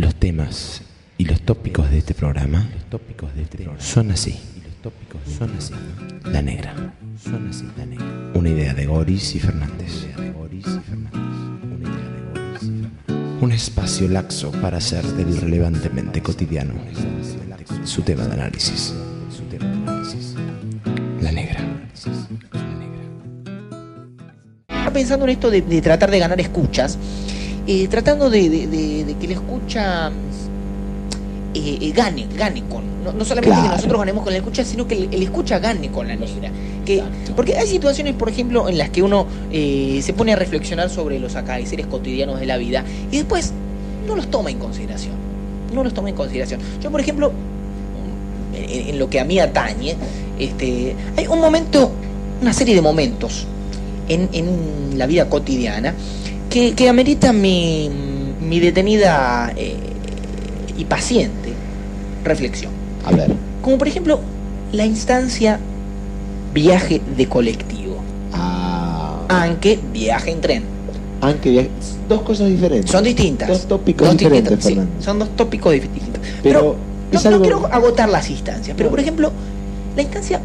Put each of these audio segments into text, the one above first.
Los temas y los tópicos de este programa, son así. Son así. La negra. Son así, la negra. Una idea de Goris y Fernández. Un espacio laxo para hacer del relevantemente cotidiano su tema de análisis. La negra. Pensando en esto de tratar de ganar escuchas, eh, tratando de, de- de- de que la escucha eh, eh, gane, gane con, no, no solamente Claro. que nosotros ganemos con la escucha, sino que el, el escucha gane con la negra. Que, porque hay situaciones, por ejemplo, en las que uno eh, se pone a reflexionar sobre los acareceres cotidianos de la vida y después no los toma en consideración. No los toma en consideración. Yo, por ejemplo, en, en lo que a mí atañe, este, hay un momento, una serie de momentos en, en la vida cotidiana que, que ameritan mi, mi detenida eh, y paciente reflexión. A ver. Como por ejemplo la instancia viaje de colectivo, Ah, aunque viaje en tren. aunque viaje- dos cosas diferentes. Son distintas. Dos tópicos Dos diferentes, sí, son dos tópicos distintos. Pero no, quiero agotar las instancias, pero por ejemplo, la instancia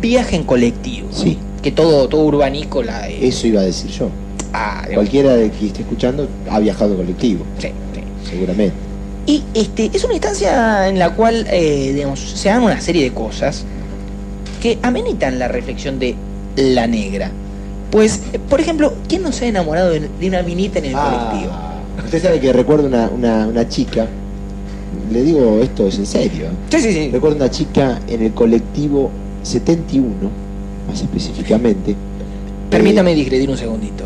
viaje en colectivo. Sí. Que todo, todo urbanícola. eh, Eso iba a decir yo. Ah, digamos, Cualquiera de que esté escuchando ha viajado en colectivo, sí, sí. seguramente. Y este, es una instancia en la cual, eh, digamos, se dan una serie de cosas que amenitan la reflexión de la negra. Pues, eh, por ejemplo, ¿quién no se ha enamorado de, una minita en el colectivo? Ah, usted sabe que recuerdo una, una, una chica, le digo esto es en serio, ¿eh? Sí, sí, sí. recuerdo una chica en el colectivo 71, más específicamente. Permítame Eh, un segundito.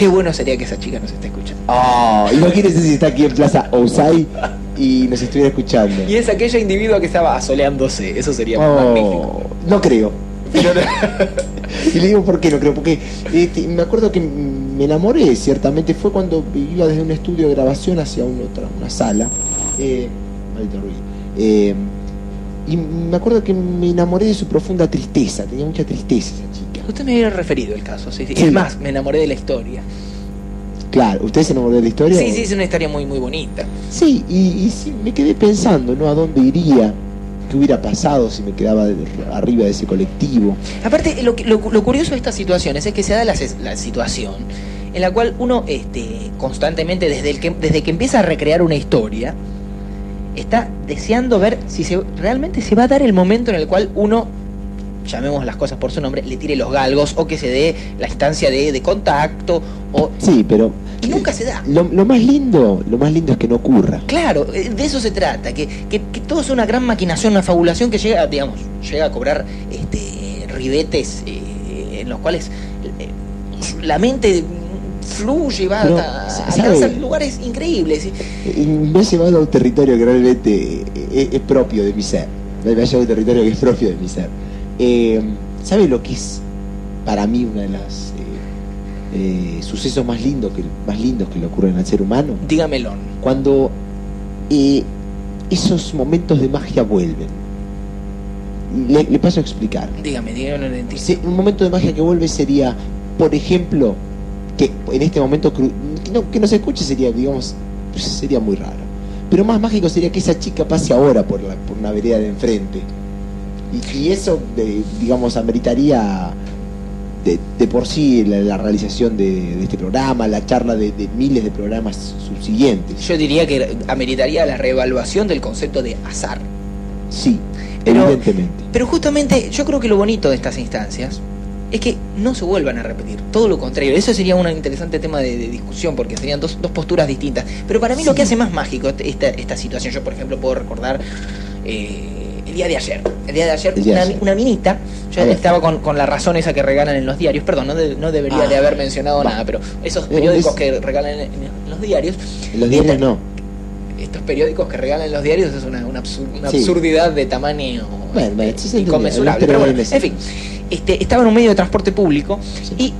Qué bueno sería que esa chica nos esté escuchando. Ah, imagínese si está aquí en Plaza Osai y nos estuviera escuchando. Y es aquella individua que estaba asoleándose. Eso sería Oh, magnífico. no creo. Pero no- y le digo por qué no creo, porque este, me acuerdo que me enamoré, ciertamente, fue cuando iba desde un estudio de grabación hacia una otra, una sala. Eh, maldito ruido. Eh, y me acuerdo que me enamoré de su profunda tristeza, tenía mucha tristeza. Usted me había referido el caso, sí, sí. Es más, me enamoré de la historia. Claro, ¿usted se enamoró de la historia? Sí, sí, es una historia muy, muy bonita. Sí, y, y sí, me quedé pensando, ¿no? ¿A dónde iría? ¿Qué hubiera pasado si me quedaba de- arriba de ese colectivo? Aparte, lo, que- lo, lo curioso de estas situaciones es que se da la situación en la cual uno este, constantemente, desde, el que, desde que empieza a recrear una historia, está deseando ver si se, realmente se va a dar el momento en el cual uno, llamemos las cosas por su nombre, le tire los galgos o que se dé la instancia de, de contacto o... Sí, pero Y nunca se da. lo, lo más lindo, lo más lindo es que no ocurra. Claro, eh, de eso se trata, que, que, que todo es una gran maquinación, una fabulación que llega, digamos, llega a cobrar este, ribetes eh, en los cuales eh, la mente fluye, va Pero, hasta, ¿sabe? alcanza lugares increíbles. Y me ha llevado a un territorio que realmente es, es propio de mi ser. Me ha llevado a un territorio que es propio de mi ser. Eh, ¿Sabe lo que es para mí una de las eh, eh, sucesos más lindos que más lindos que le ocurren al ser humano? Dígamelo. Cuando eh, esos momentos de magia vuelven. Le, le paso a explicar. Dígame, dígame, entiendo. Se- un momento de magia que vuelve sería, por ejemplo, que en este momento cru- que no, que no se escuche sería, digamos, sería muy raro. Pero más mágico sería que esa chica pase ahora por, la, por una vereda de enfrente. Y, y eso, de- digamos, ameritaría de, de por sí la, la realización de, de este programa, la charla de, de miles de programas subsiguientes. Yo diría que ameritaría la reevaluación del concepto de azar. Sí, Pero- evidentemente. Pero justamente yo creo que lo bonito de estas instancias es que no se vuelvan a repetir, todo lo contrario. Eso sería un interesante tema de, discusión porque serían dos, dos posturas distintas. Pero para mí lo que hace más mágico este- esta, esta situación, yo por ejemplo puedo recordar eh, el día de ayer. El día de ayer, de una, ayer. una minita, yo estaba con, con la razón esa que regalan en los diarios, perdón, no, de- no debería Ah, de haber mencionado va. nada, pero esos periódicos es- que regalan en, en los diarios, En los diarios no. estos periódicos que regalan en los diarios es una, una absur- una Sí. absurdidad de tamaño Bueno, este, bueno, sí inconmensurable. pero bueno, en fin, este, estaba en un medio de transporte público Sí.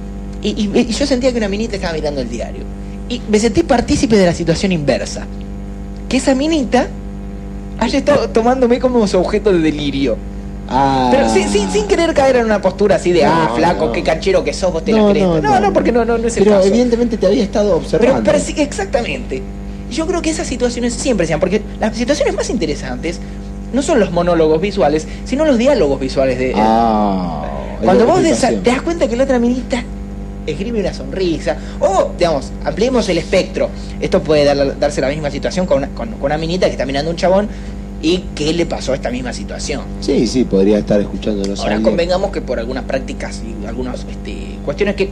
y, y- y- y yo sentía que una minita estaba mirando el diario. Y me sentí partícipe de la situación inversa. Que esa minita haya estado tomándome como su objeto de delirio. Ah. Pero sin, sin, sin querer caer en una postura así de, No, ah, flaco, no. qué canchero que sos, vos te No, la crees. no, No, no, no. porque no, no, no es el Pero caso. evidentemente te había estado observando. pero sí, exactamente. Yo creo que esas situaciones siempre sean, porque las situaciones más interesantes no son los monólogos visuales, sino los diálogos visuales de... Ah, es Cuando vos te das cuenta que la otra minita escribe una sonrisa, o, digamos, ampliemos el espectro. Esto puede dar- darse la misma situación con una, con, con una minita que está mirando a un chabón y que le pasó esta misma situación. Sí, sí, podría estar escuchándonos Ahora convengamos que por algunas prácticas y algunas este, cuestiones que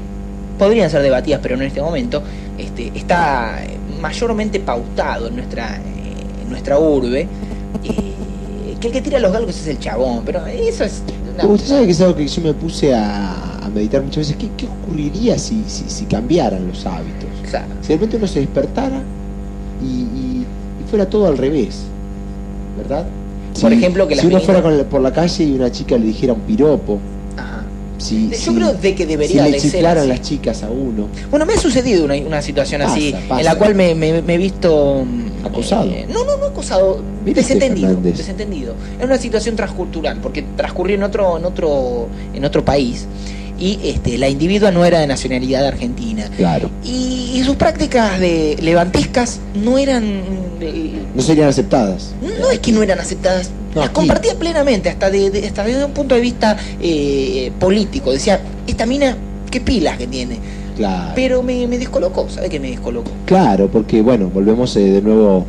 podrían ser debatidas, pero no en este momento, este, está mayormente pautado en nuestra, eh, en nuestra urbe. eh, que el que tira los galgos es el chabón, pero eso es... una- Usted sabe que es algo que yo me puse a, a meditar muchas veces. ¿Qué, qué ocurriría si, si, si cambiaran los hábitos? Claro. Si de repente uno se despertara y, y- y fuera todo al revés, ¿verdad? Por Si- ejemplo, que si uno fuera con la- por la calle y una chica le dijera un piropo, Yo creo de que debería si le chiflaran así. las chicas a uno. Bueno, me ha sucedido una, una situación Pasa, así, pasa. en la cual me, me- me he visto... mm, Acosado. eh, no, no, no acosado, Mire usted, desentendido, desentendido. Es una situación transcultural, porque transcurrió en otro, en otro, en otro país y este, la individua no era de nacionalidad argentina. Claro. Y, y sus prácticas de levantescas no eran... eh, No serían aceptadas. no es que no eran aceptadas, No, las compartía plenamente, hasta, de, de- hasta desde un punto de vista eh, político. Decía, esta mina, qué pilas que tiene. Claro. Pero me, me descolocó, ¿sabe qué me descolocó? Claro, porque bueno, volvemos eh, de nuevo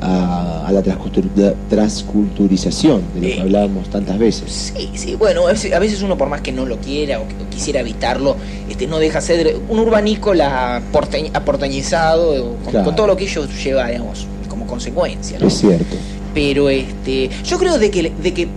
a, a la transcultur- transculturización de lo que hablábamos tantas veces. Sí, sí, bueno, a veces, uno por más que no lo quiera o, que- o quisiera evitarlo, este no deja ser un urbanícola porteñ- aporteñizado, eh, con, Claro. con todo lo que ello lleva, digamos, como consecuencia, ¿no? Es cierto. Pero este, yo creo de que, de que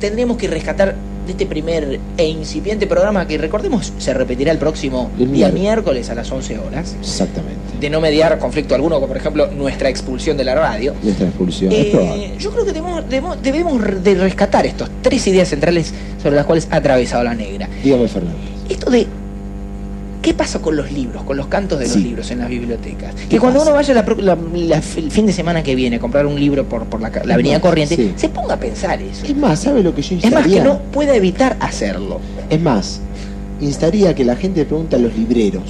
tendremos que rescatar de este primer e incipiente programa que recordemos se repetirá el próximo El día miércoles. miércoles a las 11 horas, Exactamente. De no mediar conflicto alguno, como por ejemplo nuestra expulsión de la radio. Nuestra expulsión. es Eh, yo creo que debemos, debemos, debemos de rescatar estos tres ideas centrales sobre las cuales ha atravesado la negra. Dígame, Fernando. Esto de qué pasa con los libros, con los cantos de los Sí. libros en las bibliotecas. ¿Qué Que cuando pasa? uno vaya la la- la- el fin de semana que viene a comprar un libro por, por la, avenida más, Corriente, sí. se ponga a pensar eso. Es más, ¿sabe lo que yo Es instaría? más, que no pueda evitar hacerlo. Es más, instaría que la gente le pregunte a los libreros,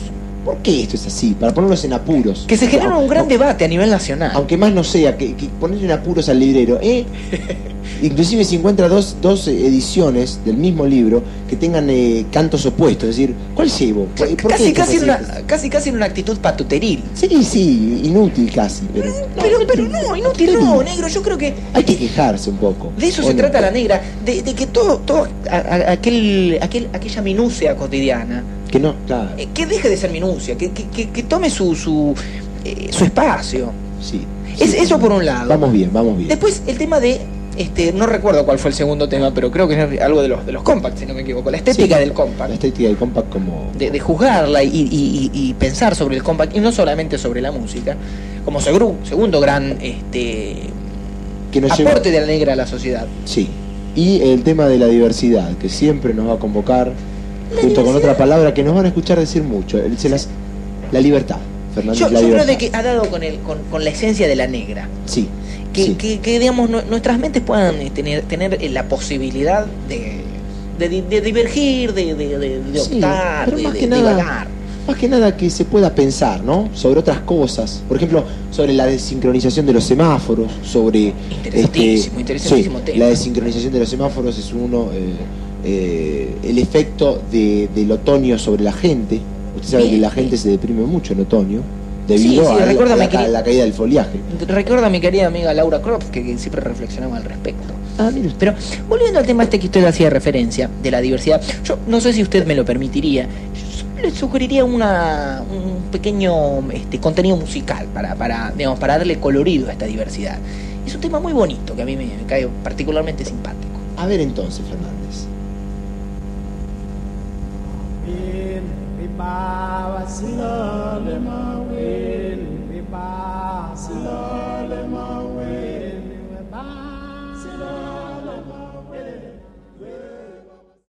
¿por qué esto es así? Para ponerlos en apuros. Que se genera un gran debate a nivel nacional. Aunque más no sea, que, que ponerle en apuros al librero, ¿eh? Inclusive si encuentra dos, dos eh, ediciones del mismo libro que tengan eh, cantos opuestos, es decir, ¿cuál llevo? ¿Por qué casi, casi, es una, casi, casi en una actitud patuteril. Sí, sí, inútil casi, pero... pero, pero no, inútil no, negro. Yo creo que Hay que quejarse un poco. De eso ¿o se no? trata la negra, de, de que todo, todo a- a- aquel, aquel, aquella minucia cotidiana, Que no, claro, eh, que deje de ser minucia, que, que, que- que tome su, su, eh, su espacio. sí. Es, sí. eso por un lado. Vamos bien, vamos bien. Después el tema de, este, no recuerdo cuál fue el segundo tema, pero creo que es algo de los, de los compacts, si no me equivoco, la estética Sí, del La compact. estética del compact como... De, de juzgarla y, y- y- y pensar sobre el compact, y no solamente sobre la música, como segru- segundo gran este, Que nos lleva- aporte de la negra a la sociedad. Sí. Y el tema de la diversidad, que siempre nos va a convocar, junto con otra palabra que nos van a escuchar decir mucho, el- se las- la libertad, Fernando. Yo, la yo creo de que ha dado con, el, con, con la esencia de la negra. Sí. Que, sí. que, que, digamos, nu- nuestras mentes puedan eh, tener, tener eh, la posibilidad de, de, di- de divergir, de, de, Sí, optar, pero de, nada- divagar. Más que nada que se pueda pensar, ¿no? Sobre otras cosas. Por ejemplo, sobre la desincronización de los semáforos, sobre... Interesantísimo, interesantísimo sí, tema. La desincronización de los semáforos es uno... eh, eh, el efecto de- del otoño sobre la gente. Usted sabe Bien, que la bien. gente se deprime mucho en otoño debido Sí, sí, a, la- recuérdame a la, que- a la caída del follaje. Recuerda a mi querida amiga Laura Croft, que, que siempre reflexionaba al respecto. Ah. Pero volviendo al tema este que usted hacía referencia, de la diversidad, yo no sé si usted me lo permitiría, yo le sugeriría una, un pequeño este, contenido musical para, para, digamos, para darle colorido a esta diversidad. Es un tema muy bonito que a mí me, me cae particularmente simpático. A ver entonces, Fernández. Biba, Silom, Biba, Silom.